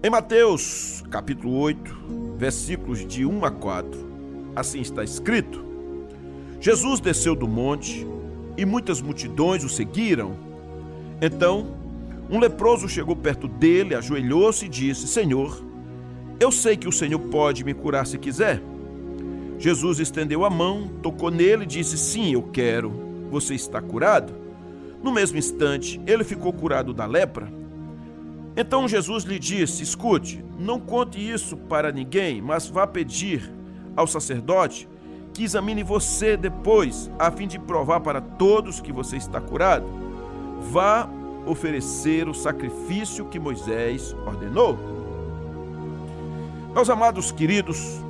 Em Mateus, capítulo 8, versículos de 1 a 4, assim está escrito: Jesus desceu do monte e muitas multidões o seguiram. Então, um leproso chegou perto dele, ajoelhou-se e disse: Senhor, eu sei que o Senhor pode me curar se quiser. Jesus estendeu a mão, tocou nele e disse: Sim, eu quero. Você está curado? No mesmo instante, ele ficou curado da lepra. Então Jesus lhe disse: Escute, não conte isso para ninguém, mas vá pedir ao sacerdote que examine você depois, a fim de provar para todos que você está curado. Vá oferecer o sacrifício que Moisés ordenou. Meus amados queridos,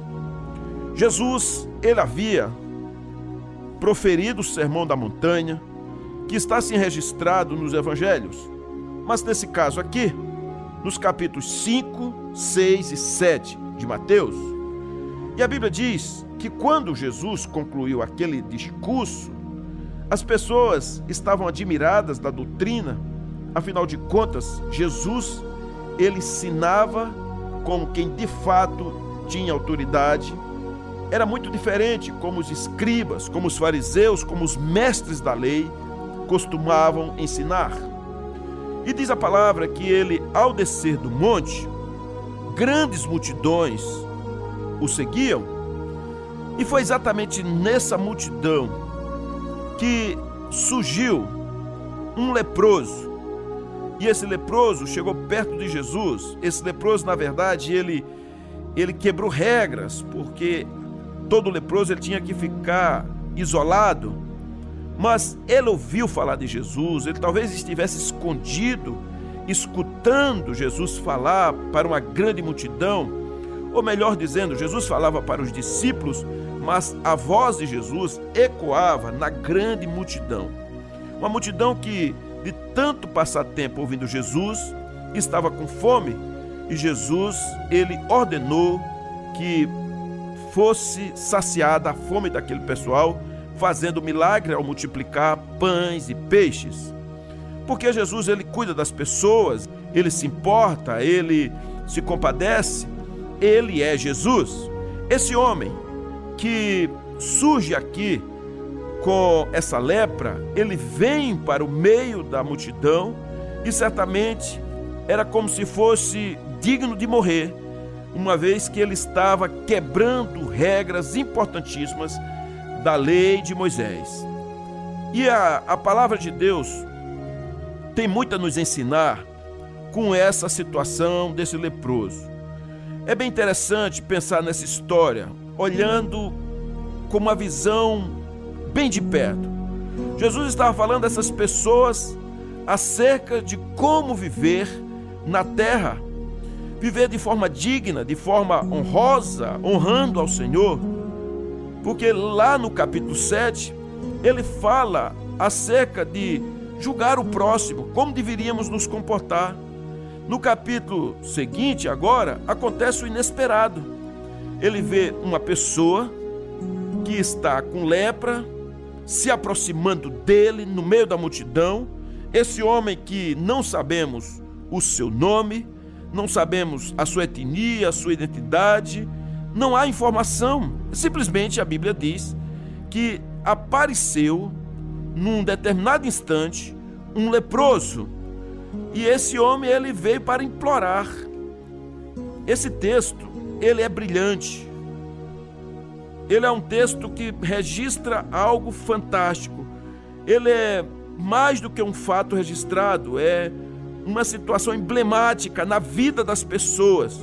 Jesus, ele havia proferido o sermão da montanha, que está assim registrado nos evangelhos. Mas nesse caso aqui, nos capítulos 5, 6 e 7 de Mateus, e a Bíblia diz que quando Jesus concluiu aquele discurso, as pessoas estavam admiradas da doutrina, afinal de contas, Jesus ele ensinava como quem de fato tinha autoridade. Era muito diferente como os escribas, como os fariseus, como os mestres da lei costumavam ensinar. E diz a palavra que ele, ao descer do monte, grandes multidões o seguiam, e foi exatamente nessa multidão que surgiu um leproso. E esse leproso chegou perto de Jesus. Esse leproso, na verdade, ele ele quebrou regras, porque todo leproso ele tinha que ficar isolado, mas ele ouviu falar de Jesus, ele talvez estivesse escondido, escutando Jesus falar para uma grande multidão, ou melhor dizendo, Jesus falava para os discípulos, mas a voz de Jesus ecoava na grande multidão. Uma multidão que, de tanto passar tempo ouvindo Jesus, estava com fome e Jesus ele ordenou que fosse saciada a fome daquele pessoal, fazendo milagre ao multiplicar pães e peixes. Porque Jesus ele cuida das pessoas, ele se importa, ele se compadece, ele é Jesus. Esse homem que surge aqui com essa lepra, ele vem para o meio da multidão e certamente era como se fosse digno de morrer uma vez que ele estava quebrando regras importantíssimas da lei de Moisés. E a, a palavra de Deus tem muito a nos ensinar com essa situação desse leproso. É bem interessante pensar nessa história, olhando com uma visão bem de perto. Jesus estava falando dessas pessoas acerca de como viver na terra viver de forma digna, de forma honrosa, honrando ao Senhor. Porque lá no capítulo 7, ele fala acerca de julgar o próximo, como deveríamos nos comportar. No capítulo seguinte, agora, acontece o inesperado. Ele vê uma pessoa que está com lepra, se aproximando dele no meio da multidão. Esse homem que não sabemos o seu nome, não sabemos a sua etnia, a sua identidade, não há informação. Simplesmente a Bíblia diz que apareceu num determinado instante um leproso. E esse homem ele veio para implorar. Esse texto, ele é brilhante. Ele é um texto que registra algo fantástico. Ele é mais do que um fato registrado, é uma situação emblemática na vida das pessoas,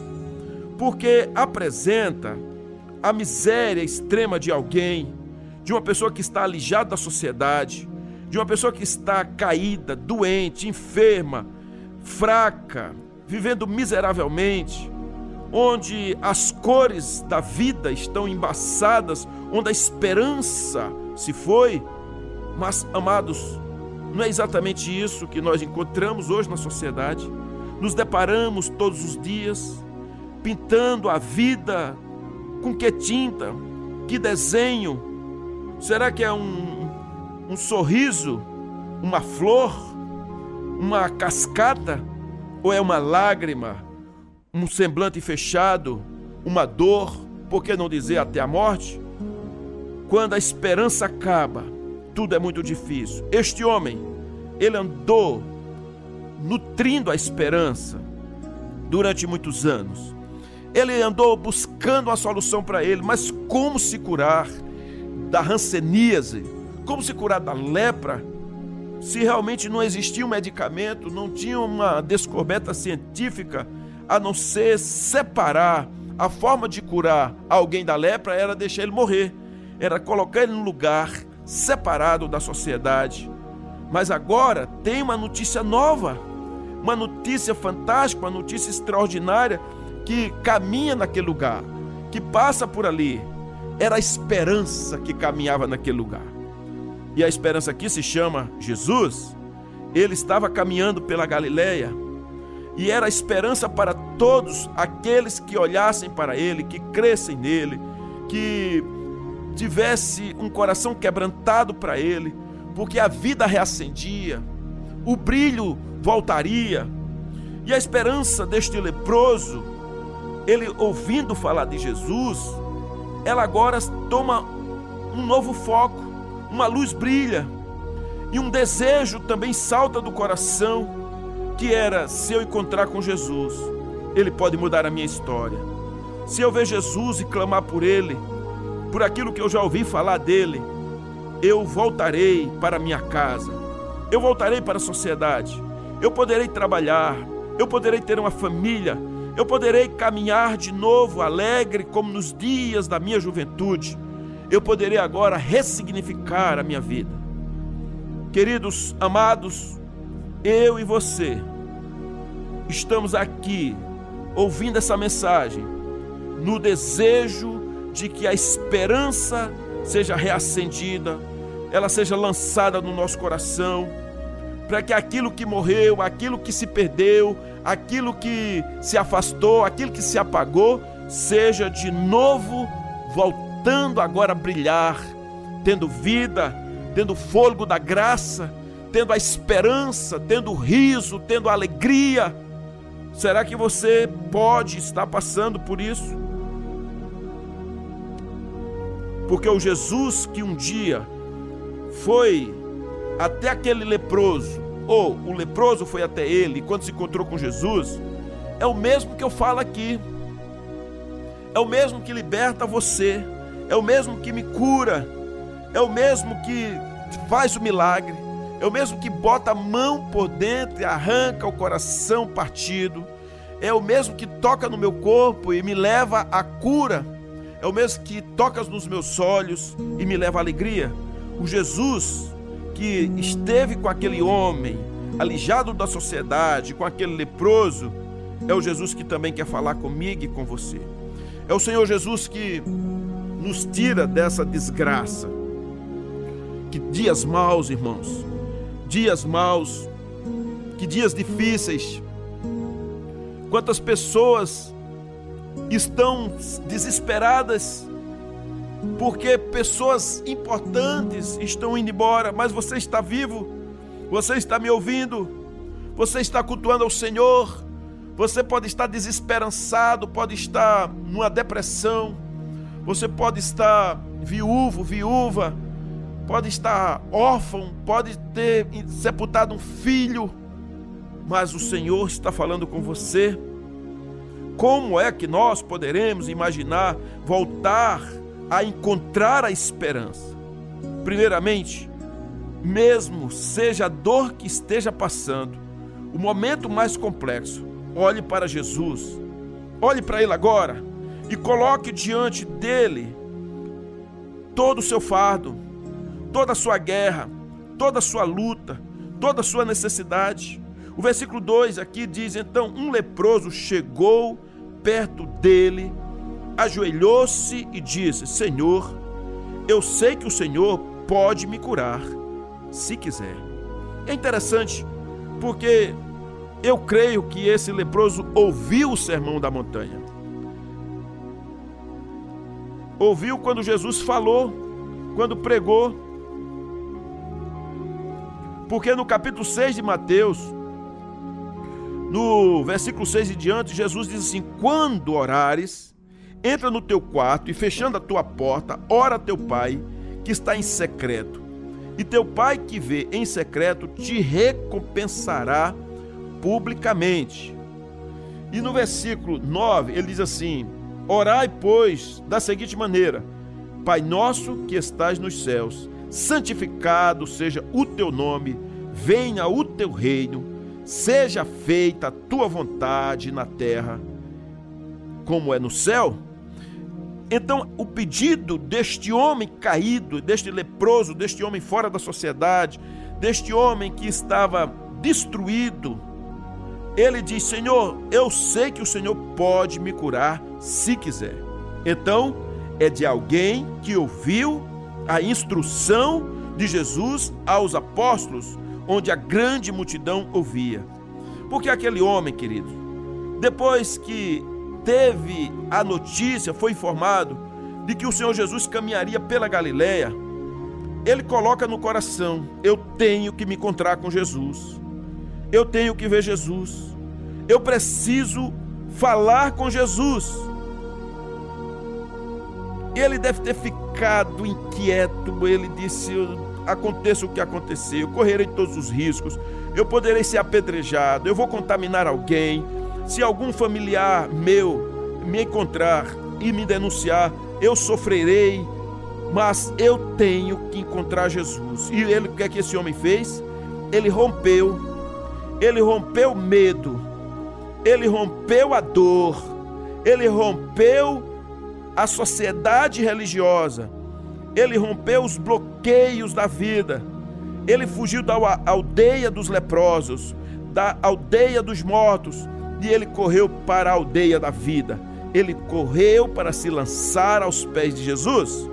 porque apresenta a miséria extrema de alguém, de uma pessoa que está alijada da sociedade, de uma pessoa que está caída, doente, enferma, fraca, vivendo miseravelmente, onde as cores da vida estão embaçadas, onde a esperança se foi. Mas, amados, não é exatamente isso que nós encontramos hoje na sociedade? Nos deparamos todos os dias pintando a vida com que tinta, que desenho? Será que é um, um sorriso, uma flor, uma cascata ou é uma lágrima, um semblante fechado, uma dor, por que não dizer até a morte? Quando a esperança acaba, tudo é muito difícil. Este homem, ele andou nutrindo a esperança durante muitos anos. Ele andou buscando uma solução para ele, mas como se curar da ranceníase? Como se curar da lepra? Se realmente não existia um medicamento, não tinha uma descoberta científica a não ser separar a forma de curar alguém da lepra era deixar ele morrer, era colocar ele num lugar separado da sociedade. Mas agora tem uma notícia nova, uma notícia fantástica, uma notícia extraordinária que caminha naquele lugar, que passa por ali. Era a esperança que caminhava naquele lugar. E a esperança aqui se chama Jesus. Ele estava caminhando pela Galileia e era a esperança para todos aqueles que olhassem para ele, que crescem nele, que tivesse um coração quebrantado para ele, porque a vida reacendia, o brilho voltaria. E a esperança deste leproso, ele ouvindo falar de Jesus, ela agora toma um novo foco, uma luz brilha, e um desejo também salta do coração que era: se eu encontrar com Jesus, Ele pode mudar a minha história. Se eu ver Jesus e clamar por Ele, por aquilo que eu já ouvi falar dele, eu voltarei para minha casa, eu voltarei para a sociedade, eu poderei trabalhar, eu poderei ter uma família, eu poderei caminhar de novo alegre como nos dias da minha juventude. Eu poderei agora ressignificar a minha vida. Queridos amados, eu e você estamos aqui ouvindo essa mensagem no desejo de que a esperança seja reacendida, ela seja lançada no nosso coração, para que aquilo que morreu, aquilo que se perdeu, aquilo que se afastou, aquilo que se apagou, seja de novo voltando agora a brilhar, tendo vida, tendo fôlego da graça tendo a esperança, tendo o riso, tendo a alegria. Será que você pode estar passando por isso? Porque o Jesus que um dia foi até aquele leproso, ou o leproso foi até ele quando se encontrou com Jesus, é o mesmo que eu falo aqui. É o mesmo que liberta você, é o mesmo que me cura, é o mesmo que faz o milagre, é o mesmo que bota a mão por dentro e arranca o coração partido. É o mesmo que toca no meu corpo e me leva à cura. É o mesmo que toca nos meus olhos e me leva à alegria. O Jesus que esteve com aquele homem, alijado da sociedade, com aquele leproso, é o Jesus que também quer falar comigo e com você. É o Senhor Jesus que nos tira dessa desgraça. Que dias maus, irmãos, dias maus, que dias difíceis. Quantas pessoas estão desesperadas porque pessoas importantes estão indo embora, mas você está vivo, você está me ouvindo, você está cultuando ao Senhor. Você pode estar desesperançado, pode estar numa depressão, você pode estar viúvo, viúva, pode estar órfão, pode ter sepultado um filho, mas o Senhor está falando com você. Como é que nós poderemos imaginar voltar a encontrar a esperança? Primeiramente, mesmo seja a dor que esteja passando, o momento mais complexo, olhe para Jesus, olhe para Ele agora e coloque diante dele todo o seu fardo, toda a sua guerra, toda a sua luta, toda a sua necessidade. O versículo 2 aqui diz: Então um leproso chegou perto dele, ajoelhou-se e disse: Senhor, eu sei que o Senhor pode me curar, se quiser. É interessante, porque eu creio que esse leproso ouviu o sermão da montanha. Ouviu quando Jesus falou, quando pregou, porque no capítulo 6 de Mateus, no versículo 6 e diante, Jesus diz assim: Quando orares, entra no teu quarto e fechando a tua porta, ora a teu pai que está em secreto. E teu pai que vê em secreto te recompensará publicamente. E no versículo 9, ele diz assim: Orai, pois, da seguinte maneira: Pai nosso que estás nos céus, santificado seja o teu nome, venha o teu reino, seja feita a tua vontade na terra, como é no céu. Então, o pedido deste homem caído, deste leproso, deste homem fora da sociedade, deste homem que estava destruído, ele diz: Senhor, eu sei que o Senhor pode me curar se quiser. Então, é de alguém que ouviu a instrução de Jesus aos apóstolos, onde a grande multidão ouvia. Porque aquele homem, querido, depois que teve a notícia, foi informado de que o Senhor Jesus caminharia pela Galileia, ele coloca no coração: eu tenho que me encontrar com Jesus. Eu tenho que ver Jesus. Eu preciso falar com Jesus. Ele deve ter ficado inquieto. Ele disse: aconteça o que acontecer, eu correrei todos os riscos. Eu poderei ser apedrejado, eu vou contaminar alguém, se algum familiar meu me encontrar e me denunciar, eu sofrerei, mas eu tenho que encontrar Jesus. E ele, o que é que esse homem fez? Ele rompeu, ele rompeu o medo, ele rompeu a dor, ele rompeu a sociedade religiosa, ele rompeu os bloqueios da vida, ele fugiu da aldeia dos leprosos, da aldeia dos mortos, e ele correu para a aldeia da vida. Ele correu para se lançar aos pés de Jesus.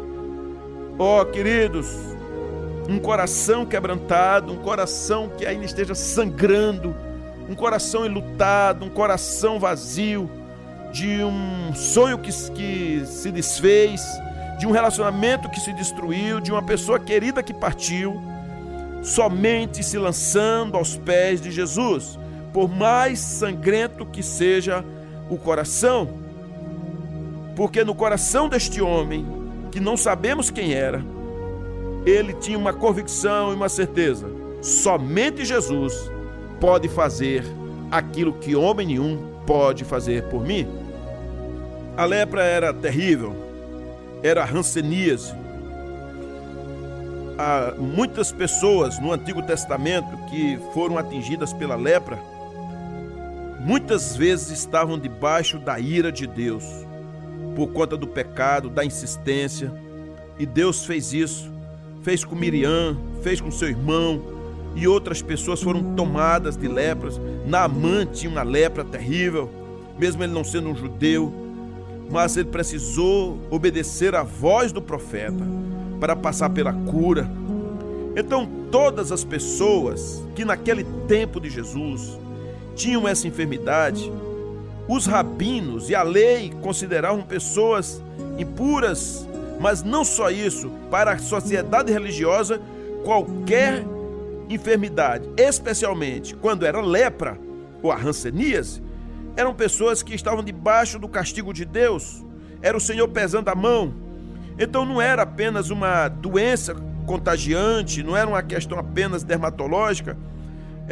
Oh, queridos, um coração quebrantado, um coração que ainda esteja sangrando, um coração enlutado, um coração vazio, de um sonho que, que se desfez, de um relacionamento que se destruiu, de uma pessoa querida que partiu, somente se lançando aos pés de Jesus por mais sangrento que seja o coração. Porque no coração deste homem, que não sabemos quem era, ele tinha uma convicção e uma certeza: somente Jesus pode fazer aquilo que homem nenhum pode fazer por mim. A lepra era terrível, era ranceníase. Há muitas pessoas no Antigo Testamento que foram atingidas pela lepra muitas vezes estavam debaixo da ira de Deus, por conta do pecado, da insistência. E Deus fez isso, fez com Miriam, fez com seu irmão, e outras pessoas foram tomadas de lepras. Naamã tinha uma lepra terrível, mesmo ele não sendo um judeu, mas ele precisou obedecer à voz do profeta para passar pela cura. Então, todas as pessoas que naquele tempo de Jesus tinham essa enfermidade, os rabinos e a lei consideravam pessoas impuras, mas não só isso, para a sociedade religiosa, qualquer enfermidade, especialmente quando era lepra ou a ranceníase, eram pessoas que estavam debaixo do castigo de Deus, era o Senhor pesando a mão. Então não era apenas uma doença contagiante, não era uma questão apenas dermatológica,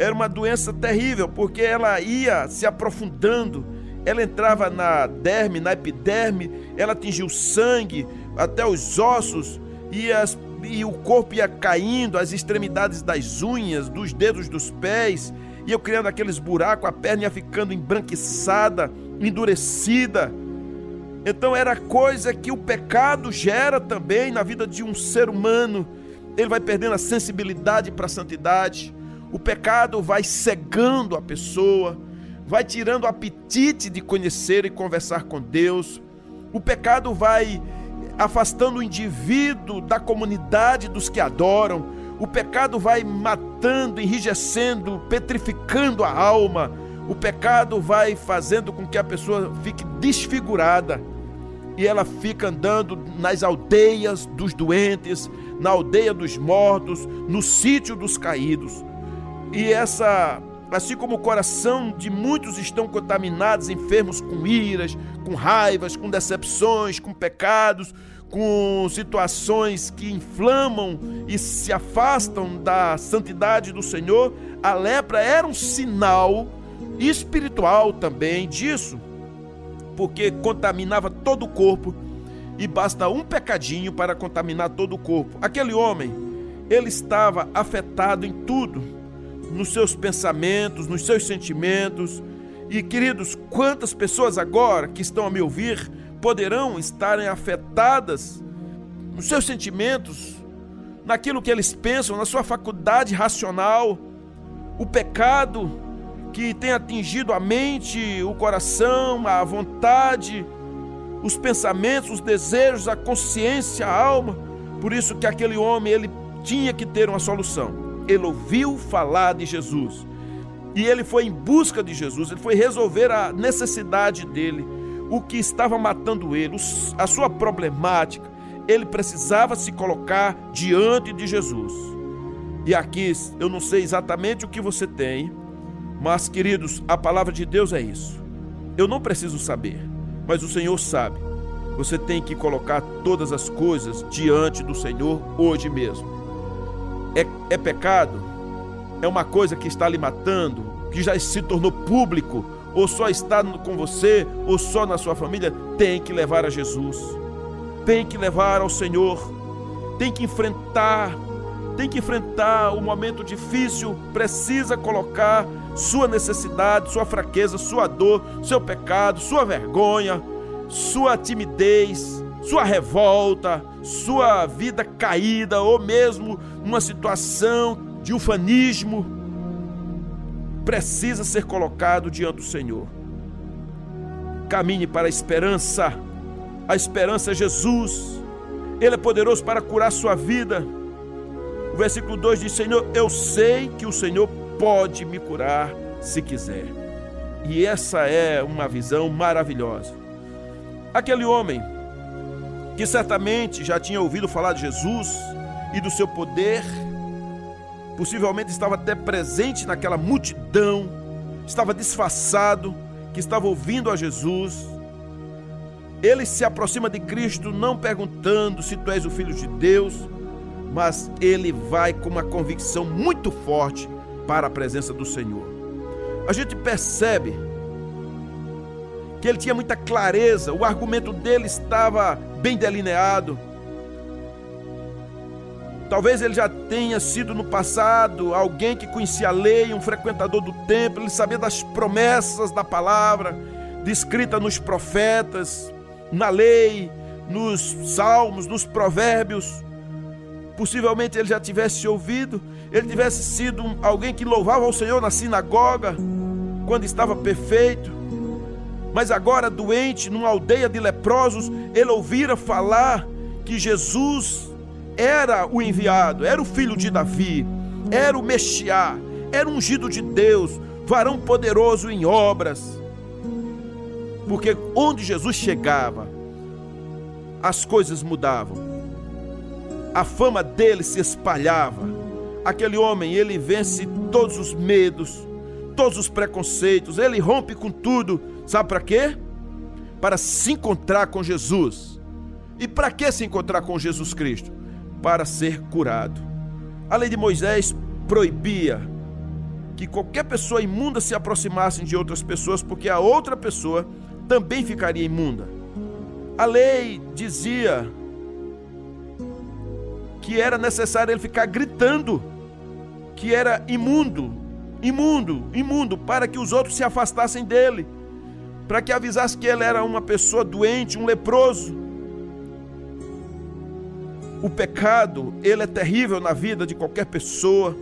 era uma doença terrível, porque ela ia se aprofundando, ela entrava na derme, na epiderme, ela atingia o sangue, até os ossos, e, as, e o corpo ia caindo, as extremidades das unhas, dos dedos dos pés, ia criando aqueles buracos, a perna ia ficando embranquiçada, endurecida. Então era coisa que o pecado gera também na vida de um ser humano. Ele vai perdendo a sensibilidade para a santidade o pecado vai cegando a pessoa, vai tirando o apetite de conhecer e conversar com Deus. O pecado vai afastando o indivíduo da comunidade dos que adoram. O pecado vai matando, enrijecendo, petrificando a alma. O pecado vai fazendo com que a pessoa fique desfigurada e ela fica andando nas aldeias dos doentes, na aldeia dos mortos, no sítio dos caídos. E essa assim como o coração de muitos estão contaminados, enfermos com iras, com raivas, com decepções, com pecados, com situações que inflamam e se afastam da santidade do Senhor, a lepra era um sinal espiritual também disso, porque contaminava todo o corpo e basta um pecadinho para contaminar todo o corpo. Aquele homem, ele estava afetado em tudo, nos seus pensamentos, nos seus sentimentos. E queridos, quantas pessoas agora que estão a me ouvir poderão estarem afetadas nos seus sentimentos, naquilo que eles pensam, na sua faculdade racional, o pecado que tem atingido a mente, o coração, a vontade, os pensamentos, os desejos, a consciência, a alma. Por isso que aquele homem, ele tinha que ter uma solução. Ele ouviu falar de Jesus. E ele foi em busca de Jesus, ele foi resolver a necessidade dele, o que estava matando ele, a sua problemática. Ele precisava se colocar diante de Jesus. E aqui eu não sei exatamente o que você tem, mas queridos, a palavra de Deus é isso. Eu não preciso saber mas o Senhor sabe. Você tem que colocar todas as coisas diante do Senhor hoje mesmo. É, é pecado? É uma coisa que está lhe matando, que já se tornou público, ou só está com você, ou só na sua família? Tem que levar a Jesus, tem que levar ao Senhor, tem que enfrentar, tem que enfrentar o momento difícil, precisa colocar sua necessidade, sua fraqueza, sua dor, seu pecado, sua vergonha, sua timidez, sua revolta, sua vida caída ou mesmo uma situação de ufanismo, precisa ser colocado diante do Senhor. Camine para a esperança. A esperança é Jesus. Ele é poderoso para curar sua vida. O versículo 2 diz: Senhor, eu sei que o Senhor pode me curar se quiser. E essa é uma visão maravilhosa. Aquele homem que certamente já tinha ouvido falar de Jesus e do seu poder, possivelmente estava até presente naquela multidão, estava disfarçado, que estava ouvindo a Jesus. Ele se aproxima de Cristo não perguntando se tu és o filho de Deus, mas ele vai com uma convicção muito forte para a presença do Senhor. A gente percebe que ele tinha muita clareza, o argumento dele estava bem delineado. Talvez ele já tenha sido no passado alguém que conhecia a lei, um frequentador do templo, ele sabia das promessas da palavra, descrita nos profetas, na lei, nos salmos, nos provérbios. Possivelmente ele já tivesse ouvido, ele tivesse sido alguém que louvava ao Senhor na sinagoga, quando estava perfeito. Mas agora, doente, numa aldeia de leprosos, ele ouvira falar que Jesus era o enviado, era o filho de Davi, era o Mexiá, era ungido de Deus, varão poderoso em obras. Porque onde Jesus chegava, as coisas mudavam a fama dele se espalhava. Aquele homem, ele vence todos os medos, todos os preconceitos, ele rompe com tudo. Sabe para quê? Para se encontrar com Jesus. E para que se encontrar com Jesus Cristo? Para ser curado. A lei de Moisés proibia que qualquer pessoa imunda se aproximasse de outras pessoas, porque a outra pessoa também ficaria imunda. A lei dizia que era necessário ele ficar gritando que era imundo, imundo, imundo, para que os outros se afastassem dele, para que avisasse que ele era uma pessoa doente, um leproso. O pecado, ele é terrível na vida de qualquer pessoa,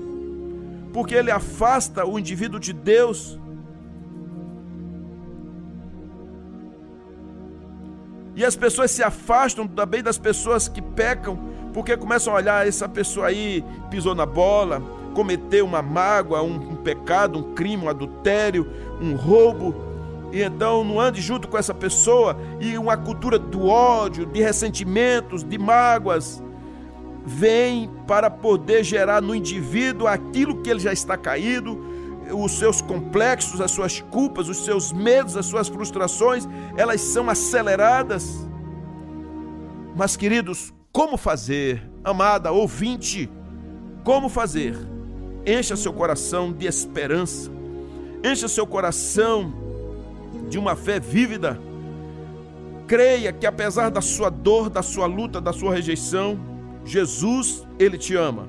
porque ele afasta o indivíduo de Deus. E as pessoas se afastam também das pessoas que pecam porque começam a olhar, essa pessoa aí pisou na bola, cometeu uma mágoa, um, um pecado, um crime, um adultério, um roubo. E então não ande junto com essa pessoa e uma cultura do ódio, de ressentimentos, de mágoas vem para poder gerar no indivíduo aquilo que ele já está caído, os seus complexos, as suas culpas, os seus medos, as suas frustrações, elas são aceleradas. Mas, queridos, como fazer, amada ouvinte, como fazer? Encha seu coração de esperança, encha seu coração de uma fé vívida. Creia que apesar da sua dor, da sua luta, da sua rejeição, Jesus, ele te ama.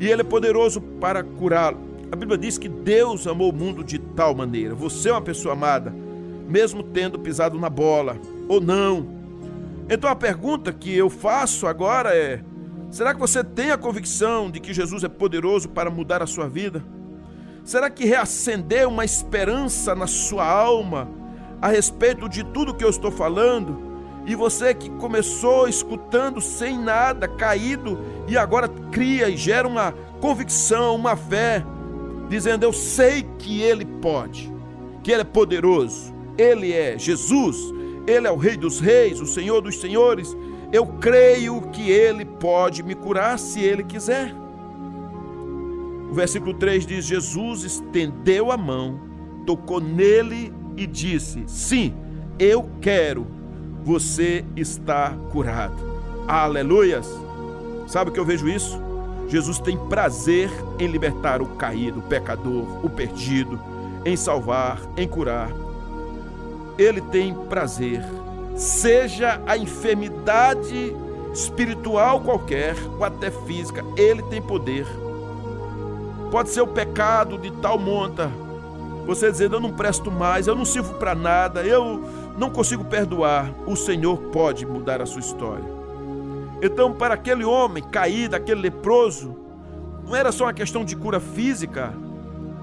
E ele é poderoso para curá-lo. A Bíblia diz que Deus amou o mundo de tal maneira. Você é uma pessoa amada, mesmo tendo pisado na bola ou não. Então a pergunta que eu faço agora é: será que você tem a convicção de que Jesus é poderoso para mudar a sua vida? Será que reacendeu uma esperança na sua alma a respeito de tudo que eu estou falando? E você que começou escutando sem nada, caído, e agora cria e gera uma convicção, uma fé, dizendo: Eu sei que Ele pode, que Ele é poderoso, Ele é Jesus, Ele é o Rei dos Reis, o Senhor dos Senhores. Eu creio que Ele pode me curar se Ele quiser. O versículo 3 diz: Jesus estendeu a mão, tocou nele e disse: Sim, eu quero, você está curado. Aleluias! Sabe o que eu vejo isso? Jesus tem prazer em libertar o caído, o pecador, o perdido, em salvar, em curar. Ele tem prazer, seja a enfermidade espiritual qualquer ou até física, ele tem poder. Pode ser o pecado de tal monta, você dizendo eu não presto mais, eu não sirvo para nada, eu não consigo perdoar. O Senhor pode mudar a sua história. Então, para aquele homem caído, aquele leproso, não era só uma questão de cura física,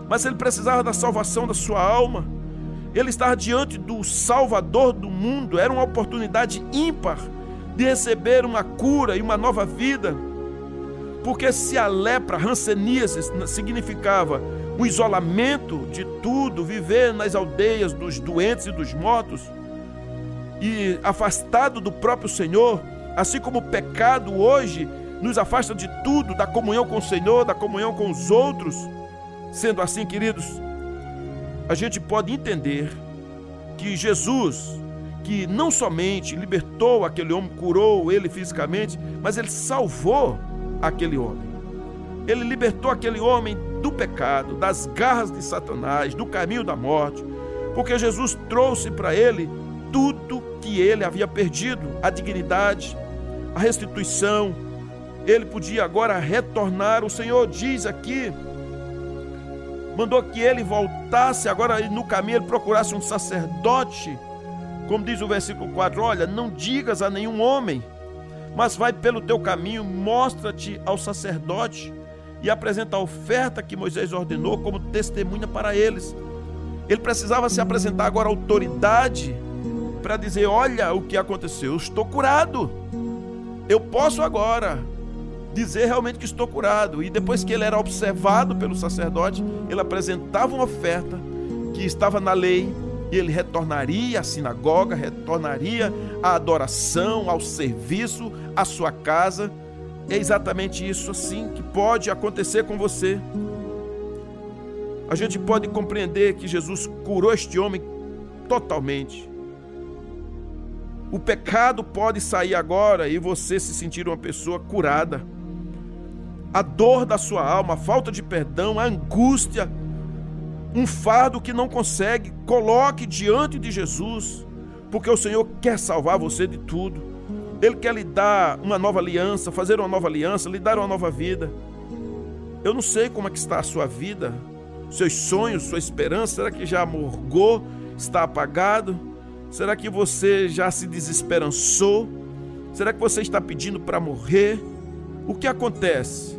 mas ele precisava da salvação da sua alma. Ele estava diante do Salvador do mundo, era uma oportunidade ímpar de receber uma cura e uma nova vida. Porque se a lepra, a hanseníase, significava o isolamento de tudo, viver nas aldeias dos doentes e dos mortos, e afastado do próprio Senhor, Assim como o pecado hoje nos afasta de tudo, da comunhão com o Senhor, da comunhão com os outros. Sendo assim, queridos, a gente pode entender que Jesus, que não somente libertou aquele homem, curou ele fisicamente, mas ele salvou aquele homem. Ele libertou aquele homem do pecado, das garras de Satanás, do caminho da morte, porque Jesus trouxe para ele tudo que ele havia perdido: a dignidade, a restituição. Ele podia agora retornar. O Senhor diz aqui, mandou que ele voltasse agora no caminho, ele procurasse um sacerdote. Como diz o versículo 4: Olha, não digas a nenhum homem, mas vai pelo teu caminho, mostra-te ao sacerdote e apresenta a oferta que Moisés ordenou como testemunha para eles. Ele precisava se apresentar agora à autoridade para dizer: Olha o que aconteceu, eu estou curado. Eu posso agora dizer realmente que estou curado. E depois que ele era observado pelo sacerdote, ele apresentava uma oferta que estava na lei e ele retornaria à sinagoga, retornaria à adoração, ao serviço, à sua casa. É exatamente isso assim que pode acontecer com você. A gente pode compreender que Jesus curou este homem totalmente. O pecado pode sair agora e você se sentir uma pessoa curada. A dor da sua alma, a falta de perdão, a angústia, um fardo que não consegue, coloque diante de Jesus, porque o Senhor quer salvar você de tudo. Ele quer lhe dar uma nova aliança, fazer uma nova aliança, lhe dar uma nova vida. Eu não sei como é que está a sua vida, seus sonhos, sua esperança, será que já morgou, está apagado? Será que você já se desesperançou? Será que você está pedindo para morrer? O que acontece?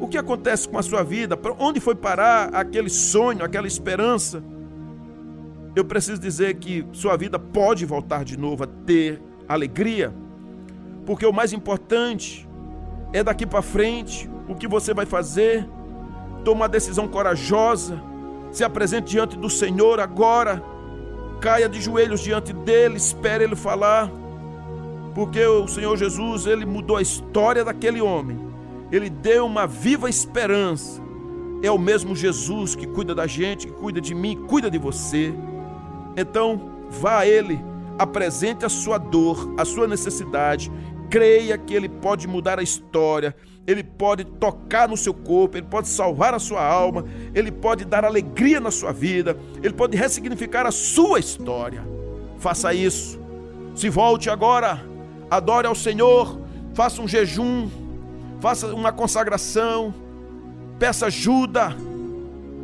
O que acontece com a sua vida? Para onde foi parar aquele sonho, aquela esperança? Eu preciso dizer que sua vida pode voltar de novo a ter alegria, porque o mais importante é daqui para frente o que você vai fazer. Toma uma decisão corajosa, se apresente diante do Senhor agora caia de joelhos diante dele, espere ele falar, porque o Senhor Jesus, ele mudou a história daquele homem, ele deu uma viva esperança, é o mesmo Jesus que cuida da gente, que cuida de mim, cuida de você. Então, vá a Ele, apresente a sua dor, a sua necessidade, creia que Ele pode mudar a história, Ele pode tocar no seu corpo, Ele pode salvar a sua alma, Ele pode dar alegria na sua vida, Ele pode ressignificar a sua história. Faça isso. Se volte agora, adore ao Senhor, faça um jejum, faça uma consagração, peça ajuda,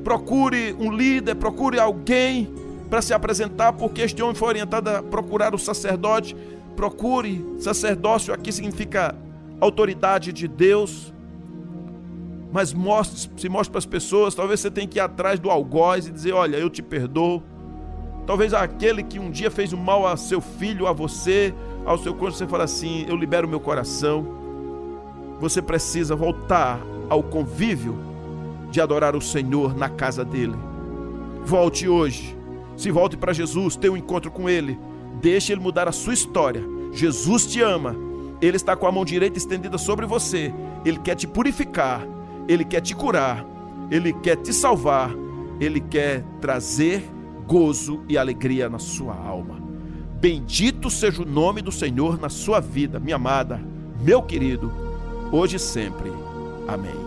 procure um líder, procure alguém para se apresentar, porque este homem foi orientado a procurar o sacerdote. Procure sacerdócio, aqui significa autoridade de Deus. Mas mostre, se mostre para as pessoas. Talvez você tenha que ir atrás do algoz e dizer: Olha, eu te perdoo. Talvez aquele que um dia fez o mal a seu filho, a você, ao seu cônjuge, você fala assim: Eu libero meu coração. Você precisa voltar ao convívio de adorar o Senhor na casa dele. Volte hoje. Se volte para Jesus, tenha um encontro com ele. Deixe ele mudar a sua história. Jesus te ama. Ele está com a mão direita estendida sobre você. Ele quer te purificar. Ele quer te curar. Ele quer te salvar. Ele quer trazer gozo e alegria na sua alma. Bendito seja o nome do Senhor na sua vida, minha amada, meu querido, hoje e sempre. Amém.